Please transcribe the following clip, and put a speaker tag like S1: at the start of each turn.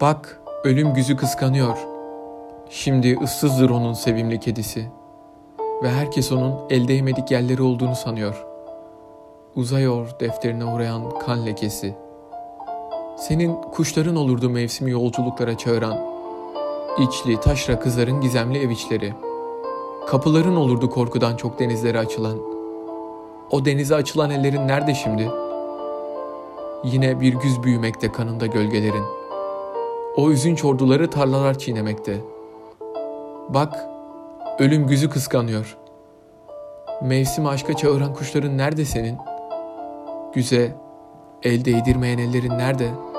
S1: Bak, ölüm güzü kıskanıyor. Şimdi ıssızdır onun sevimli kedisi. Ve herkes onun el değmedik yerleri olduğunu sanıyor. Uzayıyor defterine uğrayan kan lekesi. Senin kuşların olurdu mevsimi yolculuklara çağıran. İçli taşra kızların gizemli ev içleri. Kapıların olurdu korkudan çok denizlere açılan. O denize açılan ellerin nerede şimdi? Yine bir güz büyümekte kanında gölgelerin. O üzünç orduları tarlalar çiğnemekte. Bak, ölüm güzü kıskanıyor. Mevsimi aşka çağıran kuşların nerede senin? Güze, el değdirmeyen ellerin nerede?''